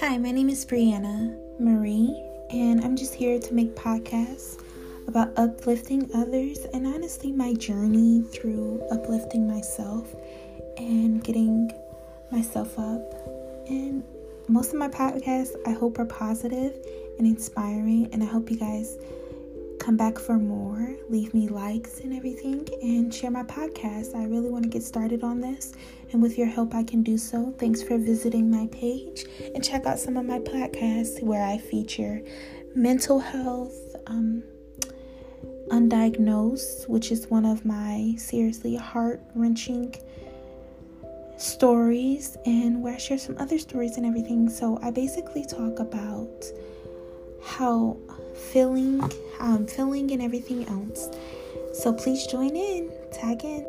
Hi, my name is Brianna Marie, and I'm just here to make podcasts about uplifting others and honestly my journey through uplifting myself and getting myself up. And most of my podcasts, I hope, are positive and inspiring, and I hope you guys come back for more. Leave me likes and everything, and share my podcast. I really want to get started on this, and with your help, I can do so. Thanks for visiting my page, and check out some of my podcasts where I feature mental health. Um, undiagnosed, which is one of my seriously heart wrenching stories, and where I share some other stories and everything. So, I basically talk about how feeling, how I'm and everything else. So, please join in, tag in.